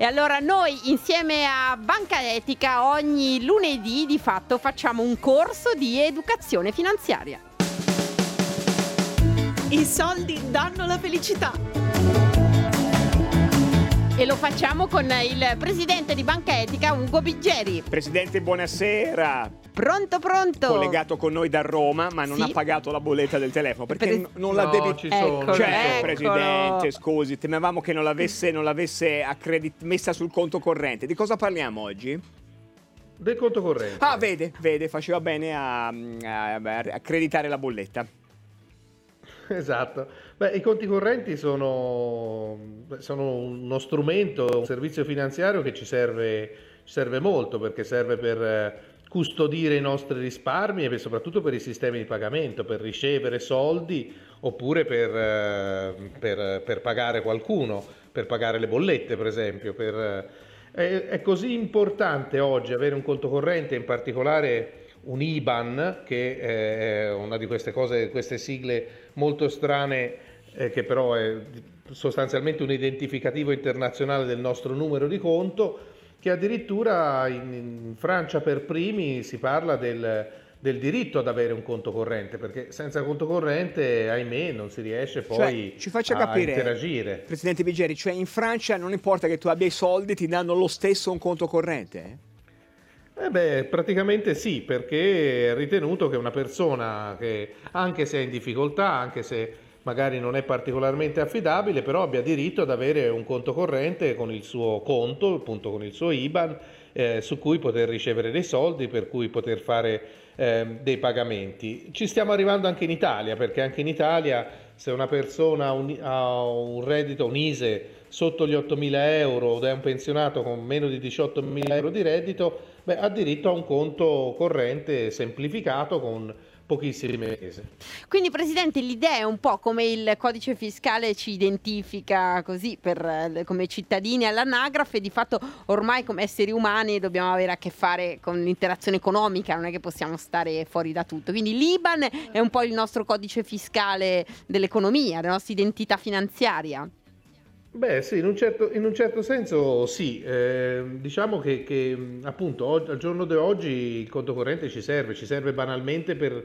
E allora noi insieme a Banca Etica ogni lunedì di fatto facciamo un corso di educazione finanziaria. I soldi danno la felicità. E lo facciamo con il presidente di Banca Etica, Ugo Biggeri. Presidente, buonasera. Pronto, pronto. Collegato con noi da Roma, ma non Sì. ha pagato la bolletta del telefono perché Pre- non la No, devi. ci sono. Certo, eccolo. Presidente, scusi, temevamo che non l'avesse, non l'avesse accredit- messa sul conto corrente. Di cosa parliamo oggi? Del conto corrente. Ah, vede, vede, faceva bene a, a- a accreditare la bolletta. Esatto. Beh, i conti correnti sono, sono uno strumento, un servizio finanziario che ci serve, serve molto perché serve per custodire i nostri risparmi e soprattutto per i sistemi di pagamento, per ricevere soldi oppure per, per- per pagare qualcuno, per pagare le bollette, per esempio. per, è, è così importante oggi avere un conto corrente, in particolare un IBAN, che è una di queste cose, queste sigle molto strane, eh, che però è sostanzialmente un identificativo internazionale del nostro numero di conto, che addirittura in, in Francia per primi si parla del, del diritto ad avere un conto corrente, perché senza conto corrente, ahimè, non si riesce poi Cioè, ci faccia a capire, interagire. Presidente Biggeri, cioè in Francia non importa che tu abbia i soldi, ti danno lo stesso un conto corrente? Eh beh, praticamente sì, perché è ritenuto che una persona che anche se è in difficoltà, anche se magari non è particolarmente affidabile, però abbia diritto ad avere un conto corrente con il suo conto, appunto con il suo IBAN, eh, su cui poter ricevere dei soldi, per cui poter fare ehm, dei pagamenti. Ci stiamo arrivando anche in Italia, perché anche in Italia se una persona ha un, ha un reddito, un ISE sotto gli 8.000 euro ed è un pensionato con meno di 18.000 euro di reddito, beh, ha diritto a un conto corrente semplificato con pochissime mesi. Quindi, Presidente, l'idea è un po' come il codice fiscale ci identifica così per, eh, come cittadini all'anagrafe, di fatto ormai come esseri umani dobbiamo avere a che fare con l'interazione economica, non è che possiamo stare fuori da tutto. Quindi l'IBAN è un po' il nostro codice fiscale dell'economia, della nostra identità finanziaria. Beh, sì, in un certo, in un certo senso sì. Eh, diciamo che, che, appunto og- al giorno di oggi il conto corrente ci serve, ci serve banalmente per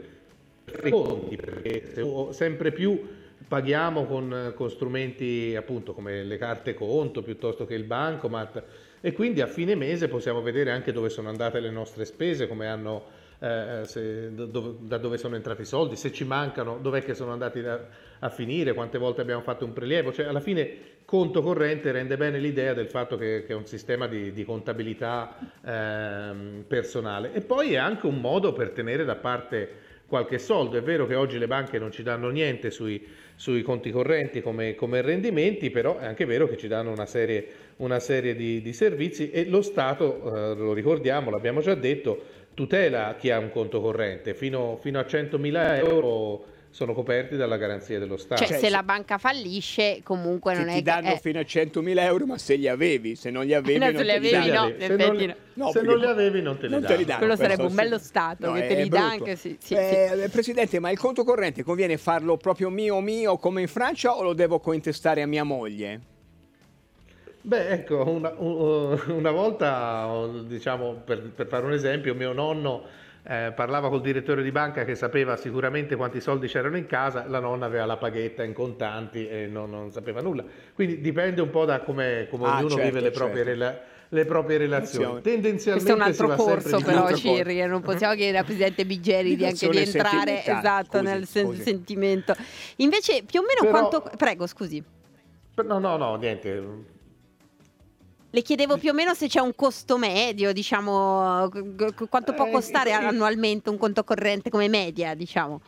i conti, perché sempre più paghiamo con, con strumenti appunto come le carte conto piuttosto che il bancomat e quindi a fine mese possiamo vedere anche dove sono andate le nostre spese, come hanno, eh, se- do- da dove sono entrati i soldi, se ci mancano, dov'è che sono andati da- a finire, quante volte abbiamo fatto un prelievo, cioè alla fine conto corrente rende bene l'idea del fatto che, che è un sistema di, di contabilità ehm, personale. E poi è anche un modo per tenere da parte qualche soldo. È vero che oggi le banche non ci danno niente sui, sui conti correnti come, come rendimenti, però è anche vero che ci danno una serie, una serie di, di servizi e lo Stato, eh, lo ricordiamo, l'abbiamo già detto, tutela chi ha un conto corrente. Fino, fino a 100.000 euro sono coperti dalla garanzia dello Stato. Cioè, Cioè, se se- la banca fallisce, comunque Ti, non è ti che- danno eh. fino a 100.000 euro, ma se li avevi, se non li avevi, No, non li te avevi, danno. no, li se non, li- no. No, se non li avevi non te li non te danno. li danno. Quello sarebbe un bello sì. stato No, che te li dà anche, sì, sì, Eh, Presidente, ma il conto corrente conviene farlo proprio mio mio come in Francia o lo devo cointestare a mia moglie? Beh, ecco, una, un- una volta, diciamo, per, per fare un esempio, mio nonno eh, parlava col direttore di banca che sapeva sicuramente quanti soldi c'erano in casa, la nonna aveva la paghetta in contanti e non, non sapeva nulla. Quindi dipende un po' da come, come Ah, ognuno certo, vive le proprie, certo. rela- le proprie relazioni. Tendenzialmente Questo è un altro corso però, altro corso. Cirri, non possiamo chiedere al Presidente Biggeri di anche di entrare esatto, Scusi, nel sen- scusi. sentimento. Invece, più o meno Però- quanto... Prego, scusi. No, no, no, niente. Le chiedevo più o meno se c'è un costo medio, diciamo, quanto può Eh, costare sì. annualmente un conto corrente come media, diciamo.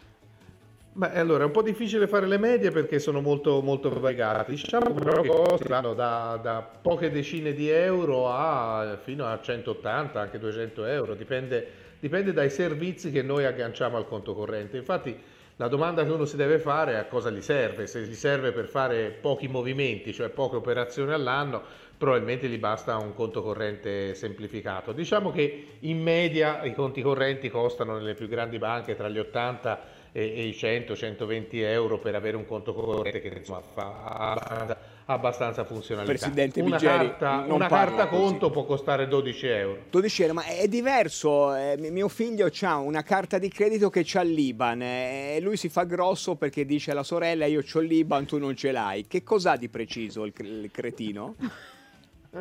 Beh, allora è un po' difficile fare le medie perché sono molto, molto variegate. Diciamo però che vanno da, da poche decine di euro a, fino a 180, anche 200 euro, dipende, dipende dai servizi che noi agganciamo al conto corrente. Infatti la domanda che uno si deve fare è a cosa gli serve. Se gli serve per fare pochi movimenti, cioè poche operazioni all'anno, probabilmente gli basta un conto corrente semplificato. Diciamo che in media i conti correnti costano nelle più grandi banche tra gli 80 e, i 100-120 euro per avere un conto corrente che insomma fa abbastanza funzionalità. Presidente una Bigeri, carta, una carta così. conto può costare 12 euro. 12 euro, ma è diverso. eh, mi- mio figlio ha una carta di credito che c'ha l'Iban eh, e lui si fa grosso perché dice alla sorella io c'ho l'Iban, tu non ce l'hai. Che cos'ha di preciso il, il cretino?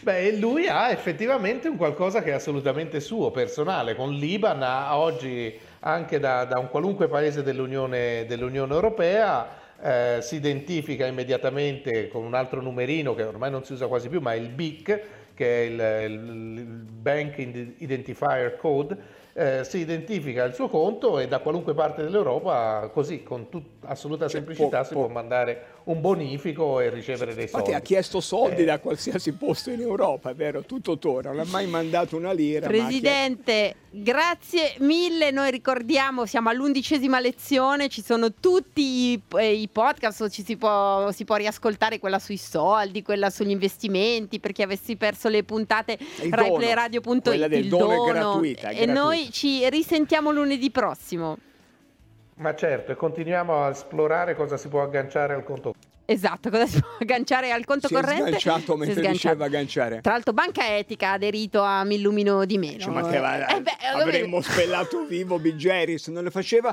Beh, lui ha effettivamente un qualcosa che è assolutamente suo, personale. Con l'Iban oggi anche da, da un qualunque paese dell'Unione, dell'Unione Europea eh, si identifica immediatamente con un altro numerino che ormai non si usa quasi più, ma è il BIC, che è il, il- Bank Identifier Code. eh, si identifica il suo conto e da qualunque parte dell'Europa, così con tut- assoluta Cioè, semplicità, può- si può- può mandare un bonifico e ricevere dei soldi. Infatti ha chiesto soldi Eh. da qualsiasi posto in Europa, è vero? Tutto torna, non ha mai mandato una lira. Presidente, grazie mille. Noi ricordiamo, siamo all'undicesima lezione, ci sono tutti i, eh, i podcast, ci si può, si può riascoltare quella sui soldi, quella sugli investimenti, per chi avessi perso le puntate raiplayradio.it, quella del il dono è dono. gratuita, è e noi gratuita. ci risentiamo lunedì prossimo. Ma certo, e continuiamo a esplorare cosa si può agganciare al conto. Esatto, cosa si può agganciare al conto Si è corrente? sganciato Si è mentre sganciato. diceva agganciare. Tra l'altro Banca Etica ha aderito a Mi illumino di meno. Ci mancherà- Eh beh, avremmo spellato vivo Bigeris, non le faceva